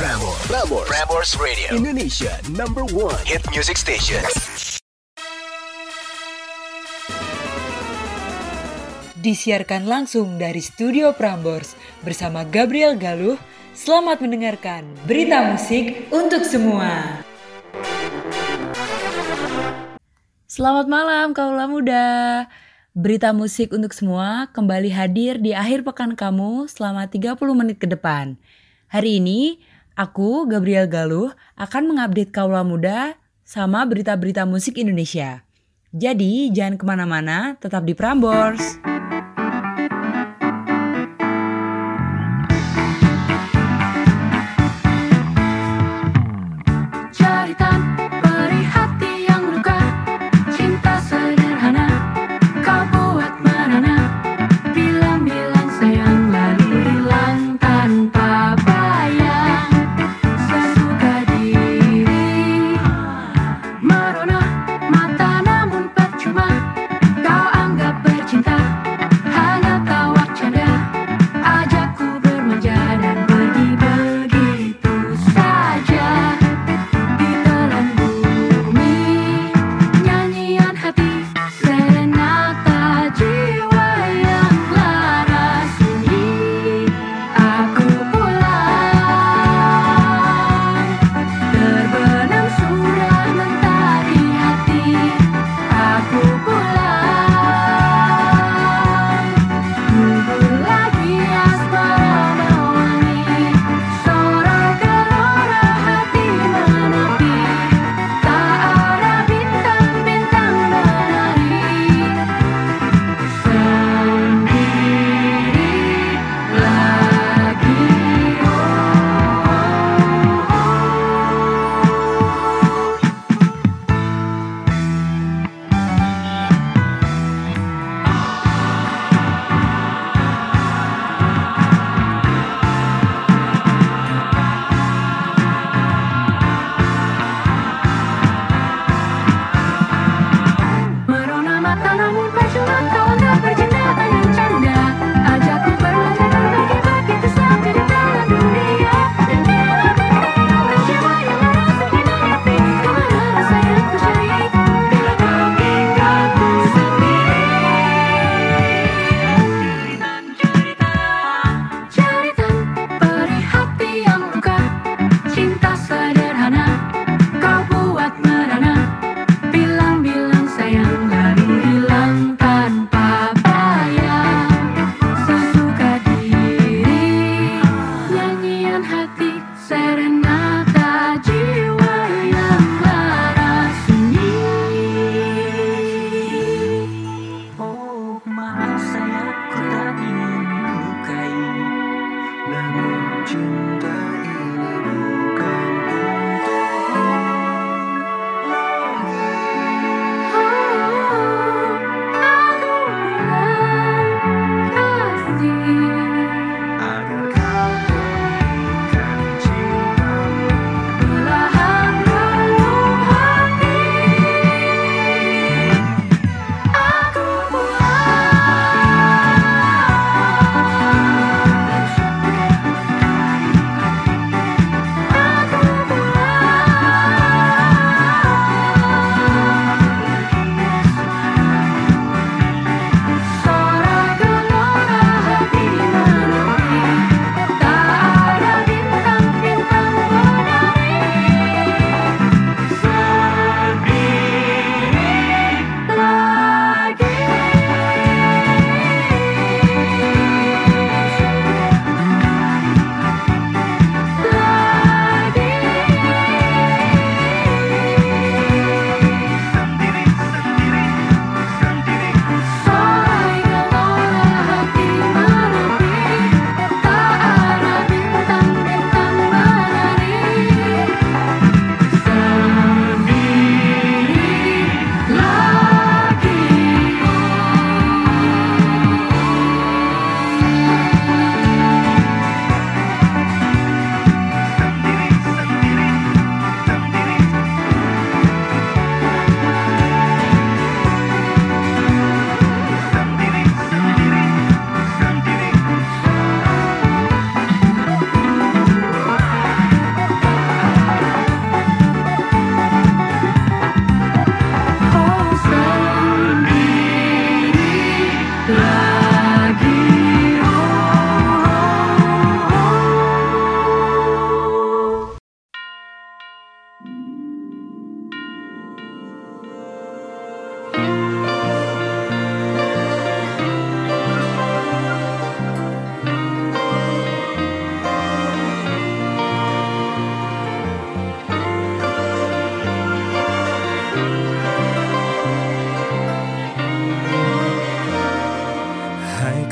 Prambors. Prambors. Prambors Radio. Indonesia number one hit music station. Disiarkan langsung dari Studio Prambors bersama Gabriel Galuh. Selamat mendengarkan berita musik untuk semua. Selamat malam kaula muda. Berita musik untuk semua kembali hadir di akhir pekan kamu selama 30 menit ke depan. Hari ini, aku, Gabriel Galuh, akan mengupdate kaula muda sama berita-berita musik Indonesia. Jadi, jangan ke mana-mana, tetap di Prambors.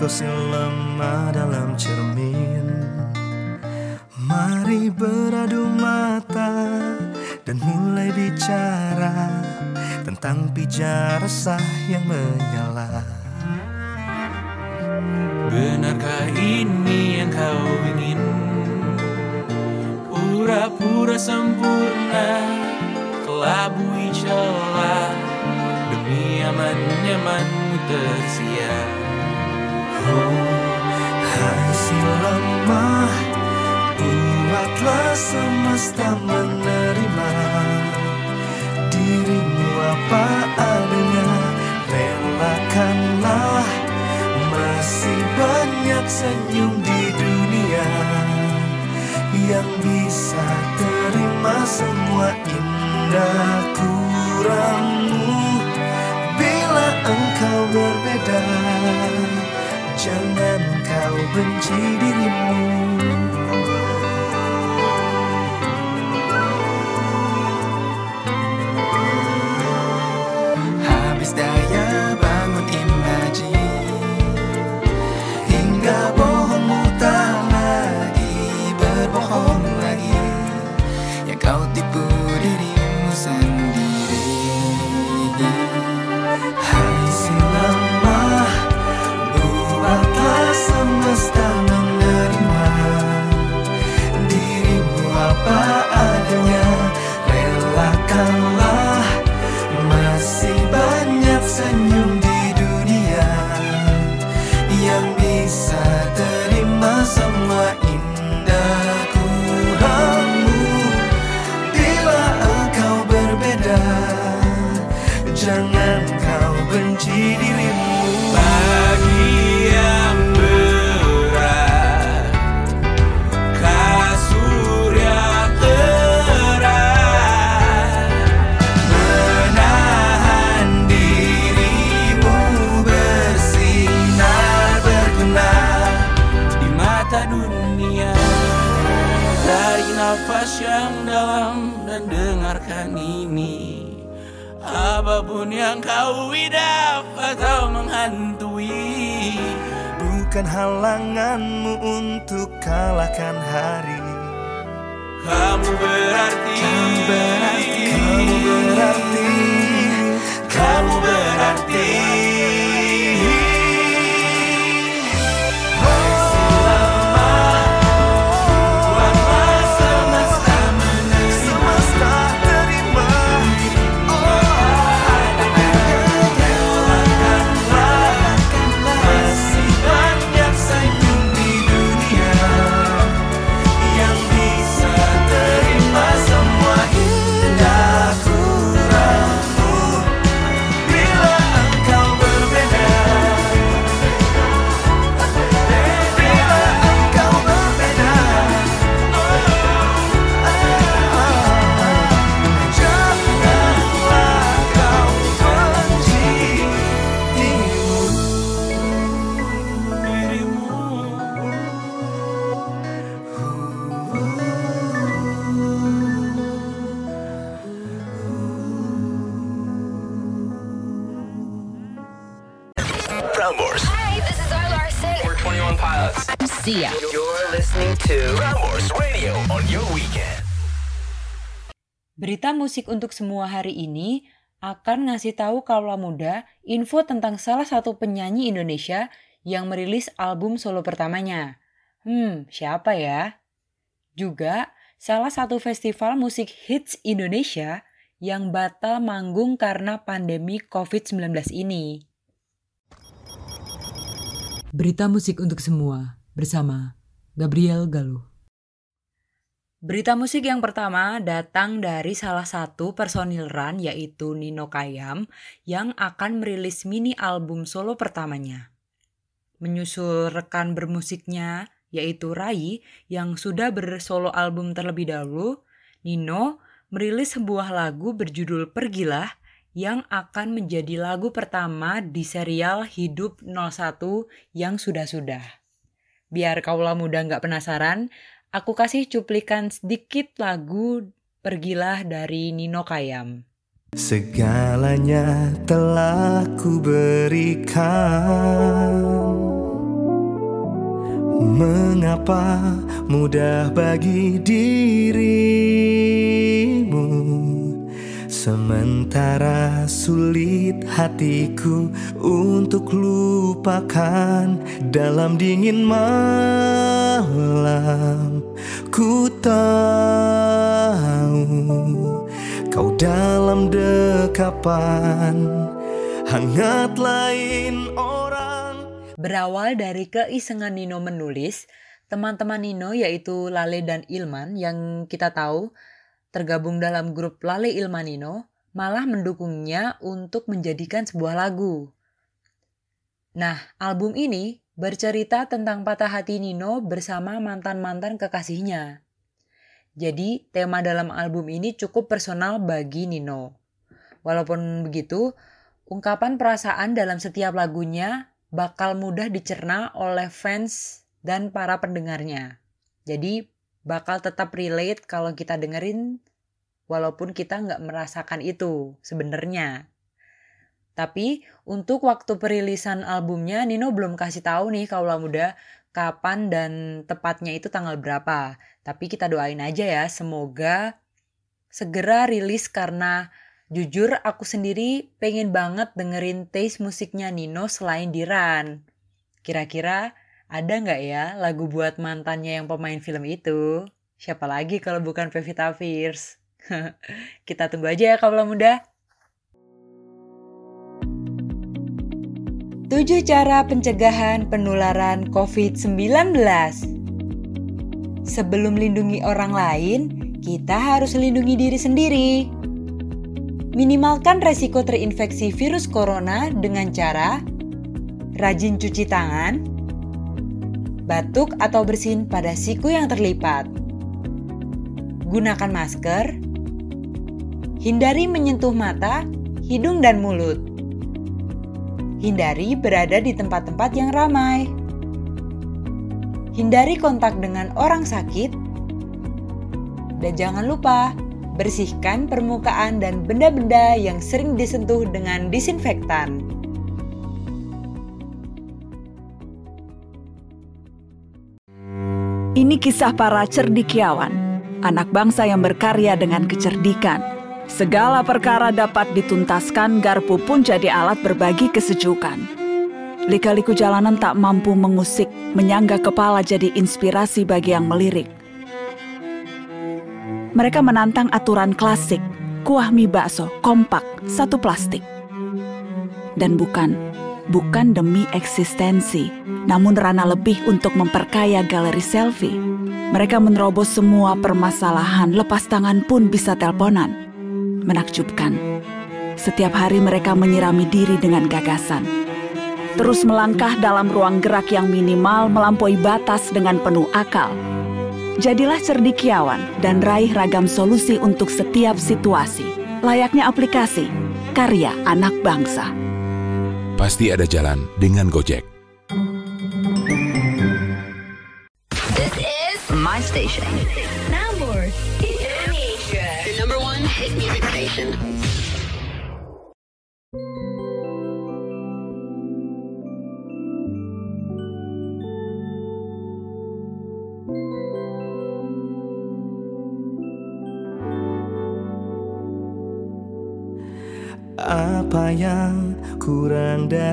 Si lemah dalam cermin. Mari beradu mata dan mulai bicara Tentang pijar resah yang menyala. Benarkah ini yang kau ingin? Pura-pura sempurna Kelabui celah. Demi aman-nyamanmu tersiar Hai si lemah Buatlah semesta menerima. Dirimu apa adanya Relakanlah. Masih banyak senyum di dunia Yang bisa terima semua indah Jangan kau benci dirimu Dirimu kalahkan hari Pilots. Sia. You're listening to Prambors Radio on your weekend. Berita musik untuk semua hari ini akan ngasih tahu kaula muda info tentang salah satu penyanyi Indonesia yang merilis album solo pertamanya. Hmm, siapa ya? Juga salah satu festival musik hits Indonesia yang batal manggung karena pandemi COVID-19 ini. Berita musik untuk semua bersama Gabriel Galuh. Berita musik yang pertama datang dari salah satu personil Run yaitu Nino Kayam yang akan merilis mini album solo pertamanya. Menyusul rekan bermusiknya yaitu Rai yang sudah bersolo album terlebih dahulu, Nino merilis sebuah lagu berjudul Pergilah yang akan menjadi lagu pertama di serial Hidup 01 yang sudah-sudah. Biar kaulah muda nggak penasaran, aku kasih cuplikan sedikit lagu Pergilah dari Nino Kayam. Segalanya telah ku berikan Mengapa mudah bagi dirimu Sementara sulit hatiku untuk lupakan Dalam dingin malam. Ku tahu kau dalam dekapan. Hangat lain orang. Berawal dari keisengan Nino menulis, teman-teman Nino yaitu Lale dan Ilman yang kita tahu tergabung dalam grup Lale Ilman Nino malah mendukungnya untuk menjadikan sebuah lagu. Nah, album ini bercerita tentang patah hati Nino bersama mantan-mantan kekasihnya. Jadi, tema dalam album ini cukup personal bagi Nino. Walaupun begitu, ungkapan perasaan dalam setiap lagunya bakal mudah dicerna oleh fans dan para pendengarnya. Jadi bakal tetap relate kalau kita dengerin walaupun kita nggak merasakan itu sebenarnya. Tapi untuk waktu perilisan albumnya Nino belum kasih tahu nih kaulah muda kapan dan tepatnya itu tanggal berapa. Tapi kita doain aja ya semoga segera rilis karena jujur aku sendiri pengen banget dengerin taste musiknya Nino selain Diran. Kira-kira ada nggak ya lagu buat mantannya yang pemain film itu? Siapa lagi kalau bukan Pevita Pierce? Kita tunggu aja ya kaulah muda. 7 cara pencegahan penularan COVID-19 Sebelum lindungi orang lain, kita harus lindungi diri sendiri. Minimalkan resiko terinfeksi virus corona dengan cara rajin cuci tangan, batuk atau bersin pada siku yang terlipat, gunakan masker, hindari menyentuh mata, hidung, dan mulut. Hindari berada di tempat-tempat yang ramai. Hindari kontak dengan orang sakit. Dan jangan lupa, bersihkan permukaan dan benda-benda yang sering disentuh dengan disinfektan. Ini kisah para cerdikiawan, anak bangsa yang berkarya dengan kecerdikan. Segala perkara dapat dituntaskan, garpu pun jadi alat berbagi kesejukan. Lika-liku jalanan tak mampu mengusik, menyangga kepala jadi inspirasi bagi yang melirik. Mereka menantang aturan klasik, kuah mie bakso, kompak, satu plastik. Dan bukan, bukan demi eksistensi, namun rana lebih untuk memperkaya galeri selfie. Mereka menerobos semua permasalahan, lepas tangan pun bisa telponan. Menakjubkan. Setiap hari mereka menyirami diri dengan gagasan. Terus melangkah dalam ruang gerak yang minimal melampaui batas dengan penuh akal. Jadilah cerdikiawan dan raih ragam solusi untuk setiap situasi. Layaknya aplikasi, karya anak bangsa. Pasti ada jalan dengan Gojek. This is my station. Namor, Indonesia. The number one hit music station.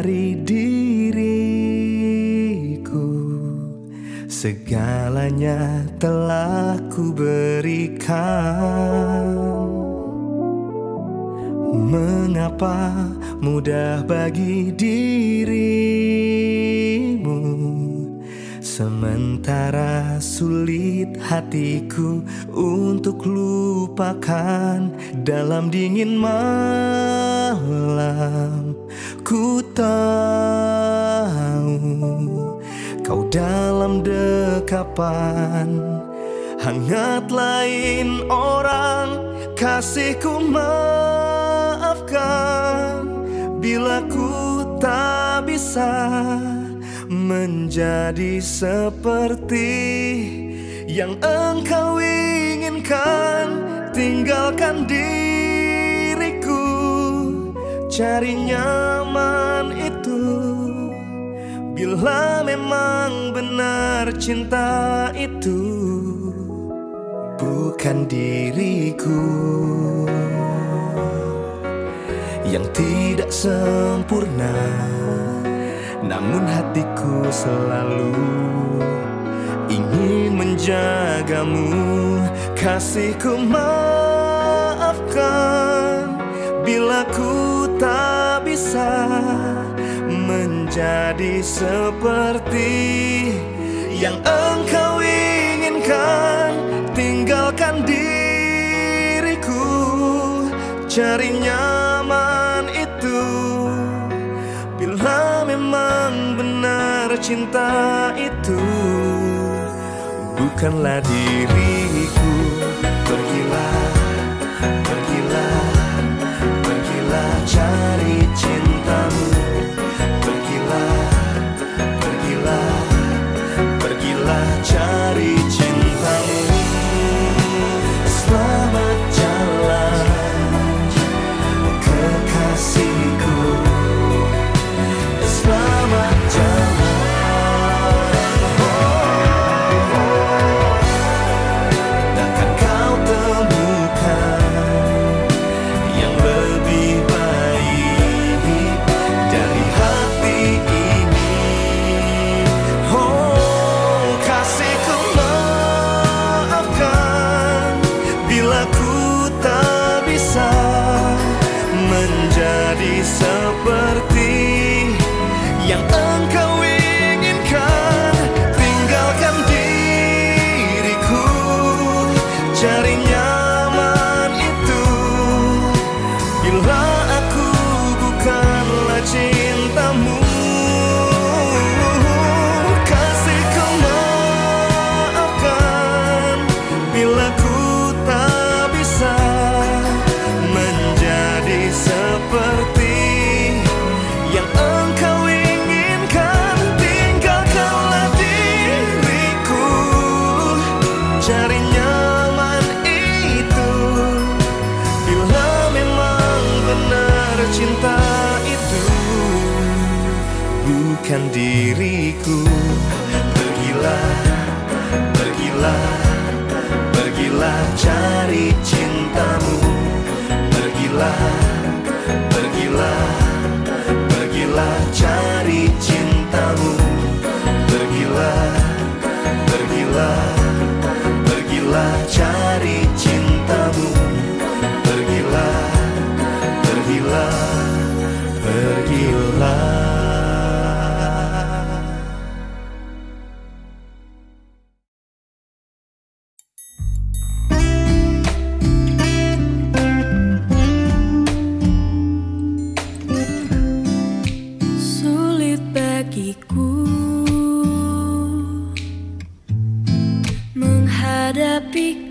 Dari diriku. Segalanya telah ku berikan. Mengapa mudah bagi dirimu? Sementara sulit hatiku untuk lupakan Dalam dingin malam Ku tahu kau dalam dekapan. Hangat lain orang Kasihku maafkan. Bila ku tak bisa menjadi seperti yang engkau inginkan tinggalkan diriku cari nyaman itu. Bila memang benar cinta itu Bukan diriku Yang tidak sempurna Namun hatiku selalu Ingin menjagamu. Kasihku maafkan Bila ku tak bisa menjadi seperti yang engkau inginkan Tinggalkan diriku cari nyaman itu. Bila memang benar cinta itu Bukanlah diriku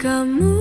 kamu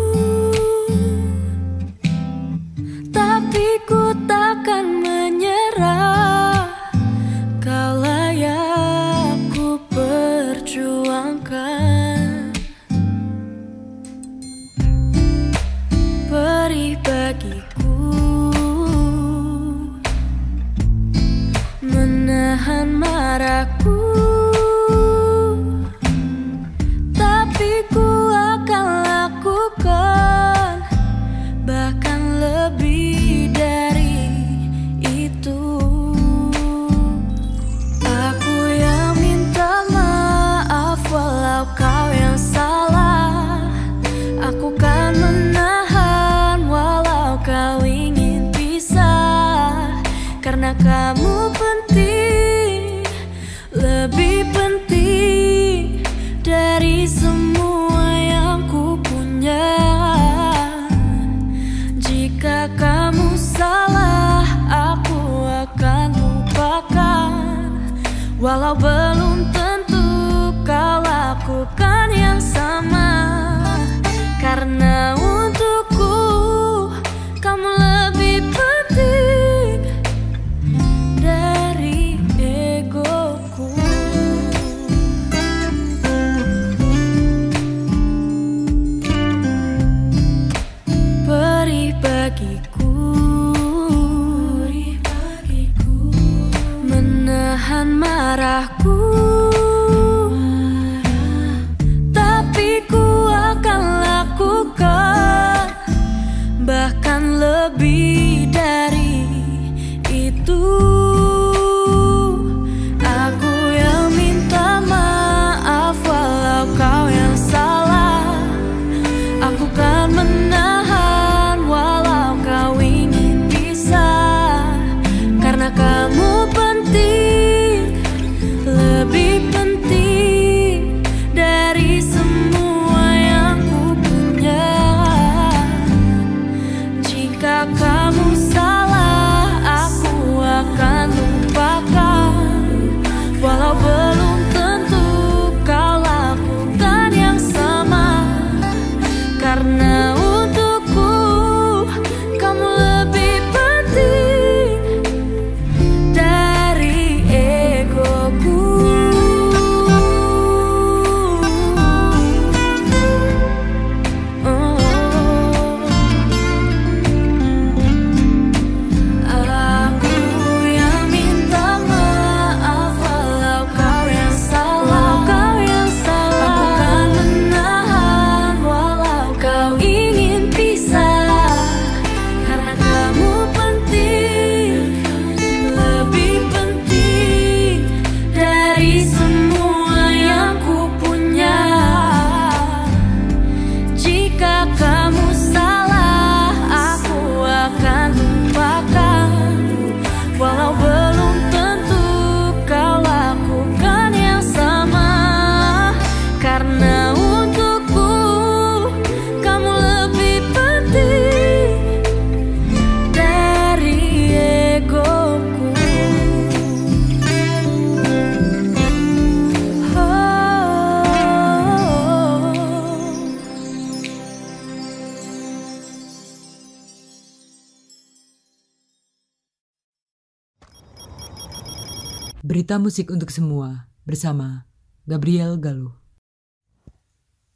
Musik untuk semua bersama Gabriel Galuh.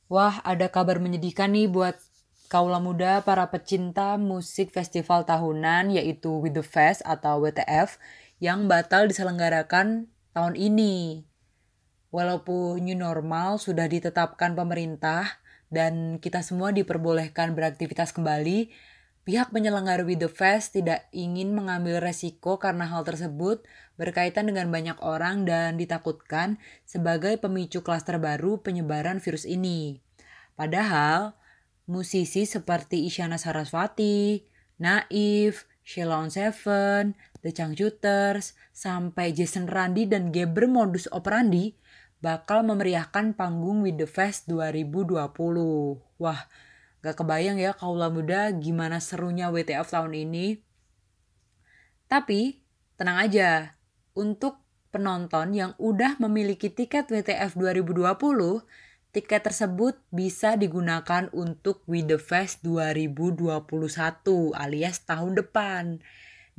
Wah, ada kabar menyedihkan nih buat kaula muda para pecinta musik festival tahunan yaitu With The Fest atau WTF yang batal diselenggarakan tahun ini. Walaupun new normal sudah ditetapkan pemerintah dan kita semua diperbolehkan beraktivitas kembali, Pihak penyelenggara With The Fest tidak ingin mengambil resiko karena hal tersebut berkaitan dengan banyak orang dan ditakutkan sebagai pemicu klaster baru penyebaran virus ini. Padahal, musisi seperti Isyana Saraswati, Naif, Sheila on Seven, The Changcuters, sampai Jason Randi dan Geber Modus Operandi bakal memeriahkan panggung With The Fest 2020. Wah, Gak kebayang ya kaula muda gimana serunya WTF tahun ini. Tapi tenang aja, untuk penonton yang udah memiliki tiket WTF 2020, tiket tersebut bisa digunakan untuk With The Fest 2021 alias tahun depan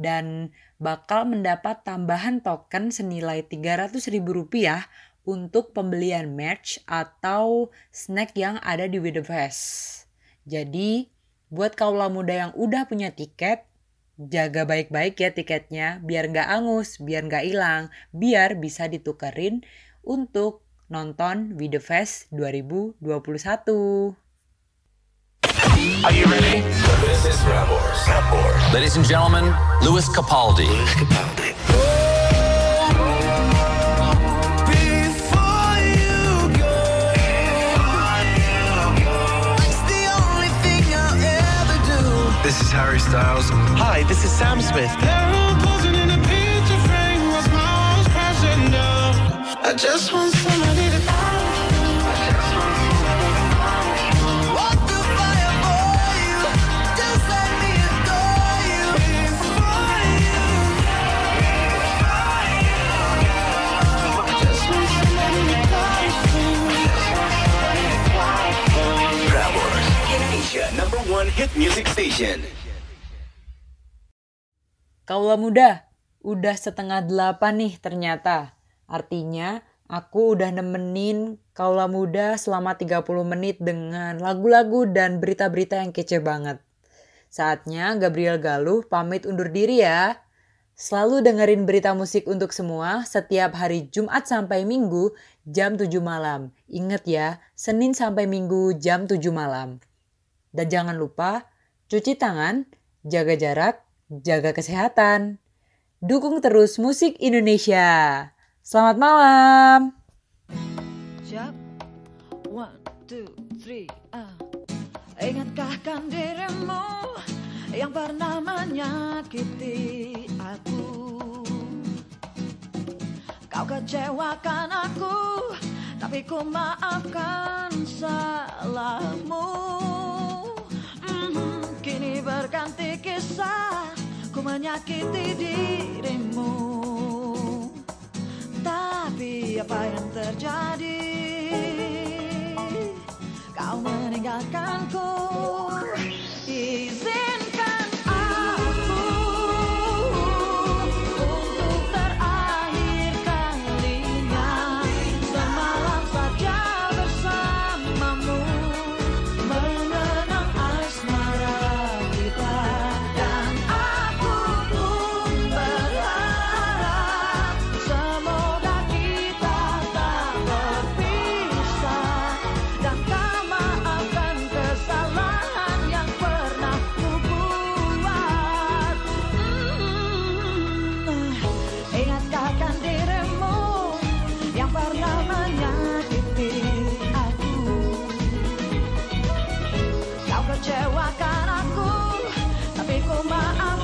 dan bakal mendapat tambahan token senilai Rp300.000 untuk pembelian merch atau snack yang ada di With The Fest. Jadi, buat kaula muda yang udah punya tiket, jaga baik-baik ya tiketnya, biar nggak angus, biar nggak hilang, biar bisa ditukerin untuk nonton Video Fest 2021. Are you ready? This is Prambors. Prambors. Ladies and gentlemen, Louis Capaldi. Louis Capaldi. Is Harry Styles. Hi, this is Sam Smith. I just want somebody to Walk through fire for you. Kaula muda, udah setengah delapan nih ternyata. Artinya, aku udah nemenin kaula muda selama 30 menit dengan lagu-lagu dan berita-berita yang kece banget. Saatnya Gabriel Galuh pamit undur diri ya. Selalu dengerin berita musik untuk semua setiap hari Jumat sampai Minggu jam 7 malam. Ingat ya, Senin sampai Minggu jam 7 malam. Dan jangan lupa cuci tangan, jaga jarak, jaga kesehatan. Dukung terus musik Indonesia. Selamat malam. One, two, three, ah. Ingatkah kan dirimu yang pernah menyakiti aku? Kau kecewakan aku, tapi ku maafkan salahmu. Mhm, Kini berganti kisah, ku menyakiti dirimu. Tapi apa yang terjadi? Kau meninggalkanku. Izinkan Kau kecewakan aku, tapi ku maafkan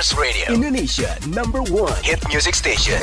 Radio, Indonesia number one hit music station.